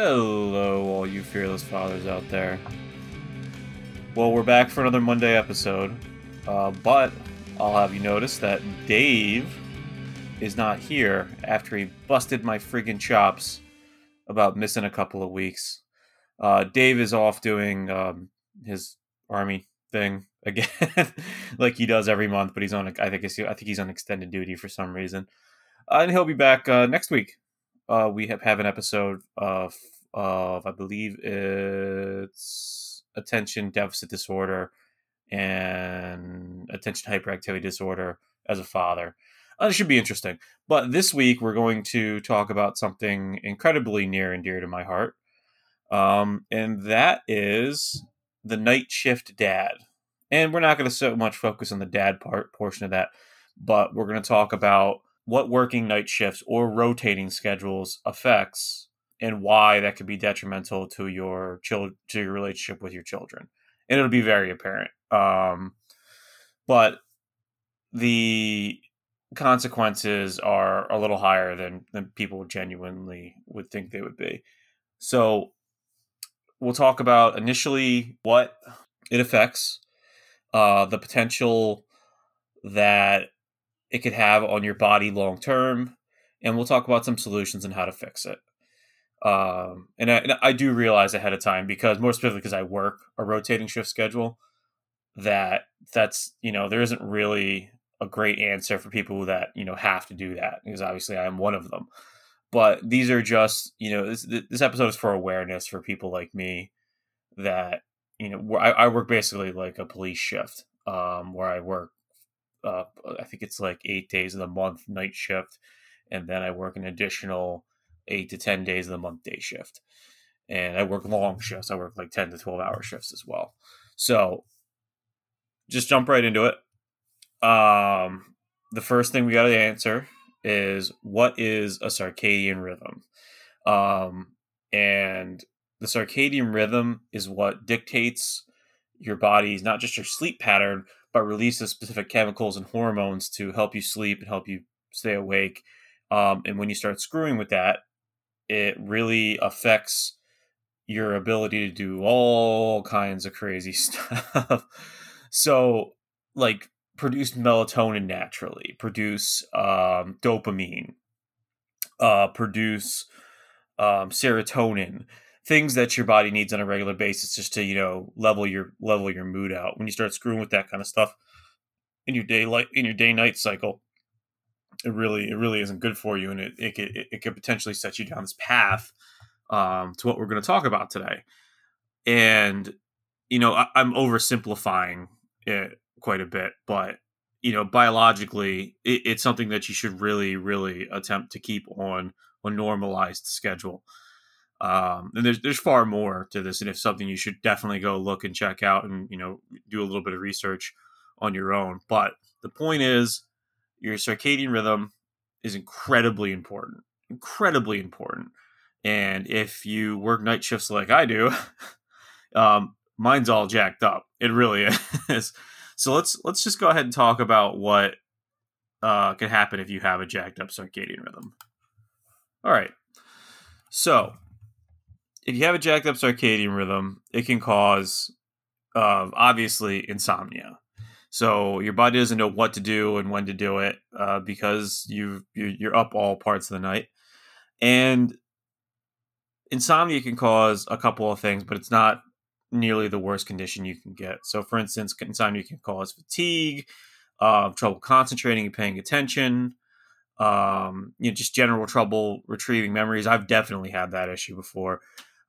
Hello, all you fearless fathers out there. Well, we're back for another Monday episode, uh, but I'll have you notice that Dave is not here after he busted my friggin' chops about missing a couple of weeks. Uh, Dave is off doing um, his army thing again, like he does every month. But he's on, I think, I think he's on extended duty for some reason, uh, and he'll be back uh, next week. Uh, we have, have an episode of, of, I believe it's attention deficit disorder and attention hyperactivity disorder as a father. Uh, it should be interesting. But this week, we're going to talk about something incredibly near and dear to my heart. Um, and that is the night shift dad. And we're not going to so much focus on the dad part portion of that, but we're going to talk about what working night shifts or rotating schedules affects and why that could be detrimental to your child to your relationship with your children. And it'll be very apparent. Um, but the consequences are a little higher than than people genuinely would think they would be. So we'll talk about initially what it affects, uh, the potential that it could have on your body long term, and we'll talk about some solutions and how to fix it. Um, and, I, and I do realize ahead of time because more specifically because I work a rotating shift schedule that that's you know there isn't really a great answer for people that you know have to do that because obviously I am one of them. But these are just you know this this episode is for awareness for people like me that you know I, I work basically like a police shift um, where I work uh, I think it's like eight days of the month night shift, and then I work an additional eight to ten days of the month day shift, and I work long shifts. I work like ten to twelve hour shifts as well. So just jump right into it. Um, the first thing we got to answer is what is a circadian rhythm? Um, and the circadian rhythm is what dictates your body's not just your sleep pattern, but releases specific chemicals and hormones to help you sleep and help you stay awake. Um, and when you start screwing with that, it really affects your ability to do all kinds of crazy stuff. so, like produce melatonin naturally, produce um, dopamine, uh, produce um, serotonin, things that your body needs on a regular basis just to you know level your level your mood out. When you start screwing with that kind of stuff in your day daylight in your day night cycle, it really it really isn't good for you, and it it it, it could potentially set you down this path um, to what we're going to talk about today. And you know, I, I'm oversimplifying it quite a bit, but you know, biologically, it, it's something that you should really, really attempt to keep on a normalized schedule. Um, and there's there's far more to this, and it's something you should definitely go look and check out, and you know, do a little bit of research on your own. But the point is, your circadian rhythm is incredibly important, incredibly important. And if you work night shifts like I do, um, mine's all jacked up. It really is. So let's let's just go ahead and talk about what uh, can happen if you have a jacked up circadian rhythm. All right. So if you have a jacked up circadian rhythm, it can cause uh, obviously insomnia. So your body doesn't know what to do and when to do it uh, because you you're up all parts of the night, and insomnia can cause a couple of things, but it's not nearly the worst condition you can get. So, for instance, insomnia can cause fatigue, uh, trouble concentrating and paying attention, um, you know, just general trouble retrieving memories. I've definitely had that issue before.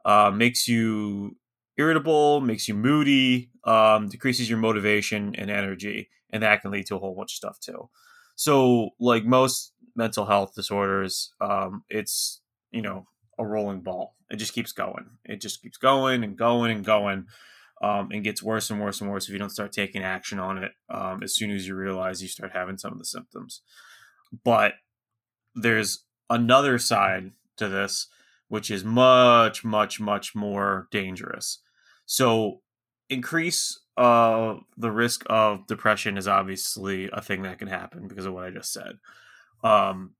Uh, makes you irritable, makes you moody, um, decreases your motivation and energy, and that can lead to a whole bunch of stuff too. So, like most mental health disorders, um, it's you know a rolling ball. It just keeps going. It just keeps going and going and going, um, and gets worse and worse and worse if you don't start taking action on it. Um, as soon as you realize you start having some of the symptoms, but there's another side to this, which is much, much, much more dangerous. So, increase uh, the risk of depression is obviously a thing that can happen because of what I just said. Um,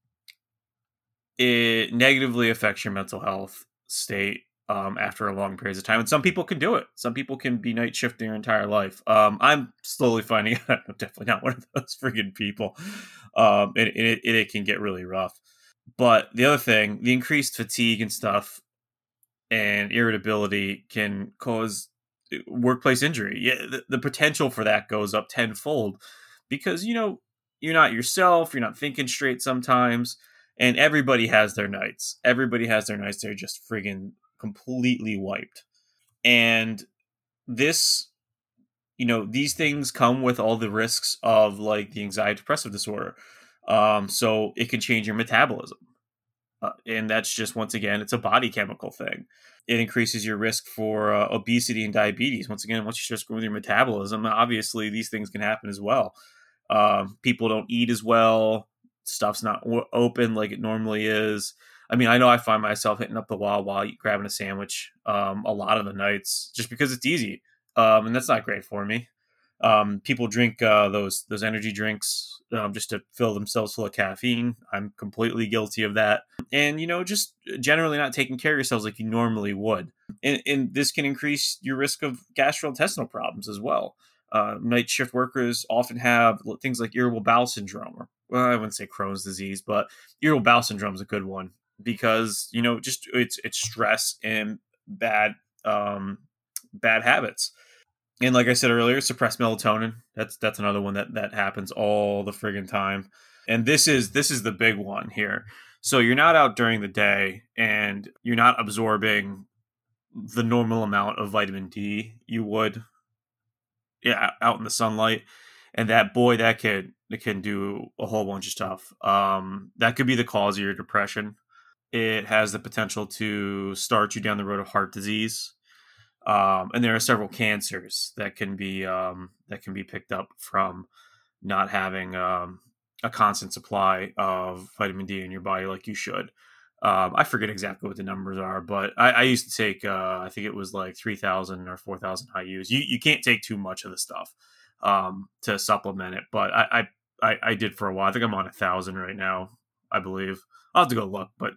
it negatively affects your mental health. state um, after a long periods of time. And some people can do it. Some people can be night shift their entire life. Um, I'm slowly finding out I'm definitely not one of those freaking people. Um, and, and it, it, it can get really rough. But the other thing, the increased fatigue and stuff and irritability can cause uh, workplace injury. Yeah, the, the potential for that goes up tenfold because, you know, you're not yourself, you're not thinking straight sometimes and everybody has their nights. Everybody has their nights. They're just friggin' completely wiped. And this, you know, these things come with all the risks of like the anxiety depressive disorder. Um, so it can change your metabolism. Uh, and that's just once again, it's a body chemical thing. It increases your risk for uh, obesity and diabetes. Once again, once you start screwing with your metabolism, obviously these things can happen as well. Um, people don't eat as well. Stuff's not open like it normally is. I mean, I know I find myself hitting up the Wawa grabbing a sandwich um, a lot of the nights just because it's easy, um, and that's not great for me. Um, people drink uh, those those energy drinks um, just to fill themselves full of caffeine. I'm completely guilty of that, and you know, just generally not taking care of yourselves like you normally would, and, and this can increase your risk of gastrointestinal problems as well. Uh, night shift workers often have things like irritable bowel syndrome, or well, I wouldn't say Crohn's disease, but irritable bowel syndrome is a good one because you know just it's it's stress and bad um bad habits and like i said earlier suppressed melatonin. That's that's another one that that happens all the friggin time. And this is this is the big one here. So you're not out during the day and you're not absorbing the normal amount of vitamin d you would yeah out in the sunlight. And that boy that kid that can do a whole bunch of stuff. Um that could be the cause of your depression. It has the potential to start you down the road of heart disease. Um, and there are several cancers that can be um, that can be picked up from not having um, a constant supply of vitamin D in your body like you should. Um, I forget exactly what the numbers are, but I, I used to take uh, I think it was like three thousand or four thousand IU's. You you can't take too much of the stuff um, to supplement it, but I, I I did for a while. I think I'm on a thousand right now, I believe. I'll have to go look. But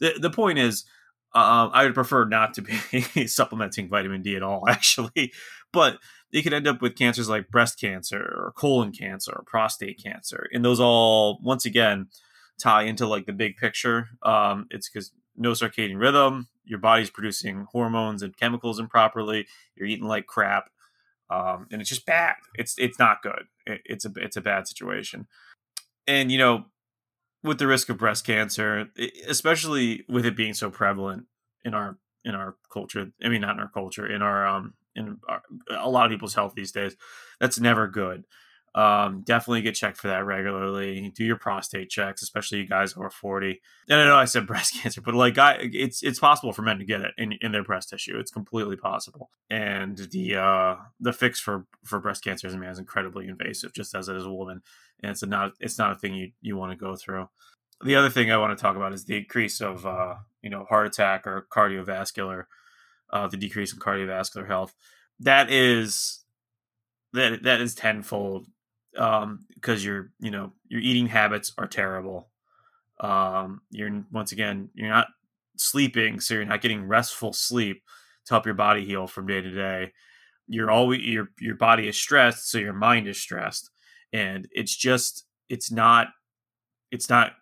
the the point is, um, I would prefer not to be supplementing vitamin D at all, actually. But you could end up with cancers like breast cancer or colon cancer or prostate cancer, and those all once again tie into like the big picture. Um, it's because no circadian rhythm, your body's producing hormones and chemicals improperly, you're eating like crap, um, and it's just bad. It's it's not good. It, it's a it's a bad situation, and you know with the risk of breast cancer, especially with it being so prevalent in our in our culture. I mean, not in our culture, in our um in our, a lot of people's health these days. That's never good. Um, definitely get checked for that regularly. Do your prostate checks, especially you guys over forty. And I know I said breast cancer, but like, I, it's it's possible for men to get it in, in their breast tissue. It's completely possible. And the uh, the fix for for breast cancer as a man is incredibly invasive, just as it is a woman and it's not it's not a thing you you want to go through. The other thing I want to talk about is the increase of uh, you know heart attack or cardiovascular, uh, the decrease in cardiovascular health. That is that that is tenfold um, because your you know your eating habits are terrible. Um, you're once again you're not sleeping, so you're not getting restful sleep to help your body heal from day to day. You're always your your body is stressed, so your mind is stressed and it's just it's not it's not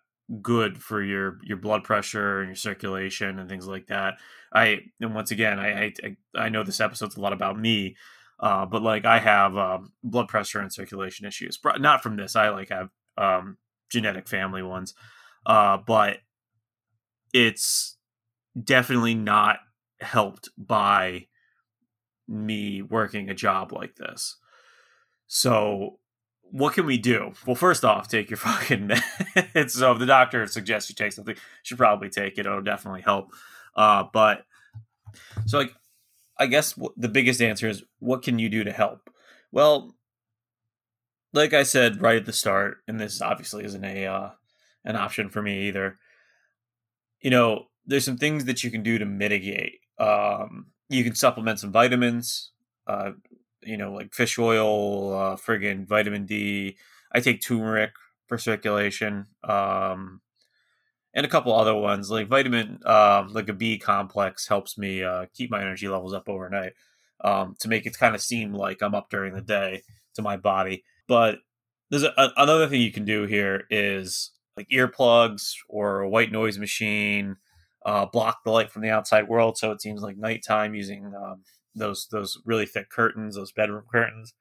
good for your your blood pressure and your circulation and things like that. I and once again, I I, I know this episode's a lot about me, uh, but like I have um, blood pressure and circulation issues. Not from this. I like have um, genetic family ones, uh, but it's definitely not helped by me working a job like this. So what can we do? Well, first off, take your fucking meds. so if the doctor suggests you take something, you should probably take it. It'll definitely help. Uh, but so like, I guess the biggest answer is what can you do to help? Well, like I said right at the start, and this obviously isn't a uh, an option for me either. You know, there's some things that you can do to mitigate. Um, you can supplement some vitamins. Uh, you know, like fish oil, uh, friggin' vitamin D. I take turmeric for circulation. Um, and a couple other ones like vitamin, um, like a B complex helps me uh, keep my energy levels up overnight um, to make it kind of seem like I'm up during the day to my body. But there's a, another thing you can do here is like earplugs or a white noise machine, uh, block the light from the outside world so it seems like nighttime using um, those those really thick curtains, those bedroom curtains.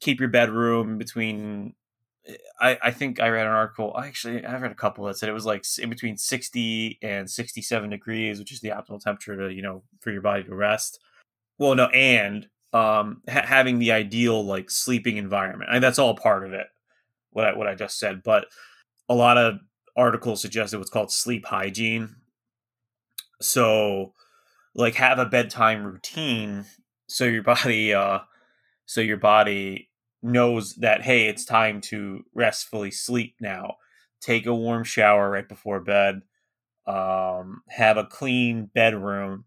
Keep your bedroom between. I, I think I read an article. I Actually, I've read a couple that said it was like in between sixty and sixty-seven degrees, which is the optimal temperature to you know for your body to rest. Well, no, and um, ha- having the ideal like sleeping environment. I mean, that's all part of it. What I what I just said, but a lot of articles suggested what's called sleep hygiene. So, like, have a bedtime routine so your body, uh, so your body knows that hey, it's time to restfully sleep now. Take a warm shower right before bed. Um, have a clean bedroom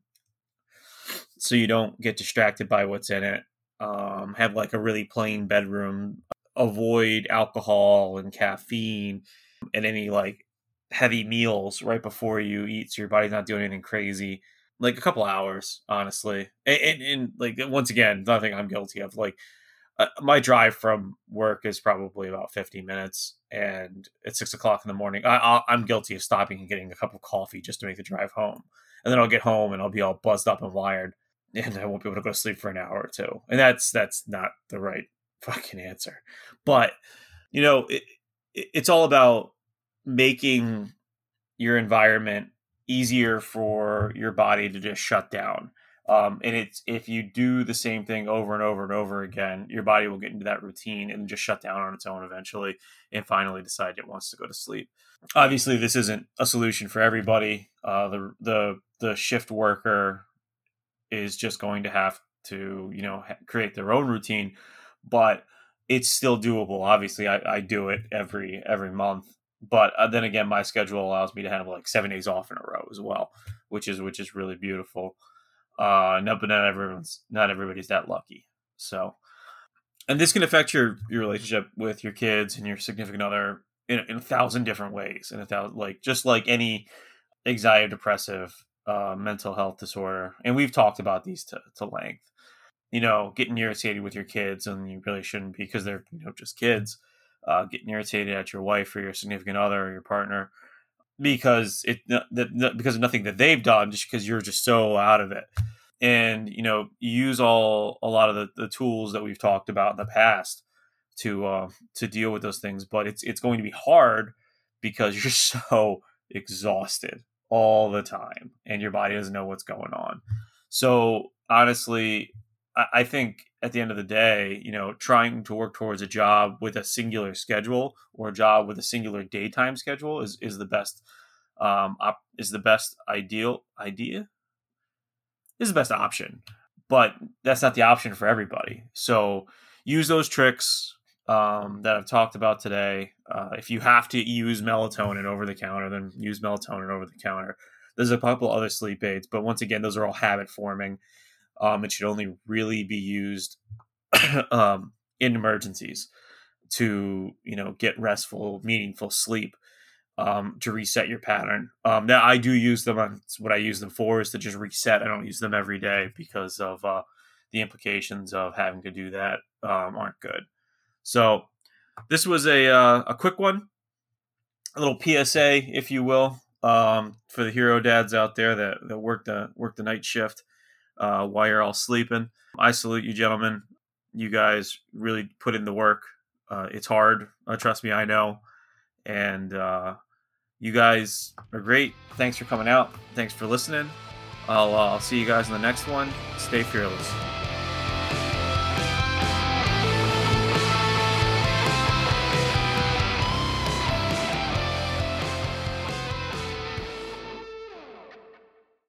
so you don't get distracted by what's in it. Um, have like a really plain bedroom. Avoid alcohol and caffeine and any like heavy meals right before you eat, so your body's not doing anything crazy. Like a couple hours, honestly, and, and, and like once again, nothing I'm guilty of. Like uh, my drive from work is probably about 50 minutes, and at six o'clock in the morning. I, I'm guilty of stopping and getting a cup of coffee just to make the drive home, and then I'll get home and I'll be all buzzed up and wired and I won't be able to go to sleep for an hour or two. And that's that's not the right fucking answer. But you know, it, it's all about making your environment easier for your body to just shut down. Um, and it's if you do the same thing over and over and over again, your body will get into that routine and just shut down on its own eventually, and finally decide it wants to go to sleep. Obviously, this isn't a solution for everybody. Uh, the the the shift worker is just going to have to you know create their own routine but it's still doable obviously i, I do it every every month but uh, then again my schedule allows me to have like seven days off in a row as well which is which is really beautiful uh no but not everyone's not everybody's that lucky so and this can affect your your relationship with your kids and your significant other in, in a thousand different ways in a thousand like just like any anxiety depressive uh, mental health disorder, and we've talked about these to, to length. You know, getting irritated with your kids, and you really shouldn't because they're you know just kids. Uh, getting irritated at your wife or your significant other or your partner because it because of nothing that they've done, just because you're just so out of it. And you know, use all a lot of the, the tools that we've talked about in the past to uh, to deal with those things. But it's it's going to be hard because you're so exhausted all the time and your body doesn't know what's going on. So honestly, I think at the end of the day, you know, trying to work towards a job with a singular schedule or a job with a singular daytime schedule is, is the best um, op- is the best ideal idea is the best option, but that's not the option for everybody. So use those tricks um, that I've talked about today. Uh, if you have to use melatonin over the counter, then use melatonin over the counter. There's a couple other sleep aids, but once again, those are all habit forming. Um, it should only really be used um, in emergencies to you know get restful, meaningful sleep um, to reset your pattern. Um, now I do use them. On, what I use them for is to just reset. I don't use them every day because of uh, the implications of having to do that um, aren't good. So this was a uh, a quick one, a little PSA, if you will, um, for the hero dads out there that, that work the work the night shift uh, while you're all sleeping. I salute you, gentlemen. You guys really put in the work. Uh, it's hard. Uh, trust me, I know. And uh, you guys are great. Thanks for coming out. Thanks for listening. I'll, uh, I'll see you guys in the next one. Stay fearless.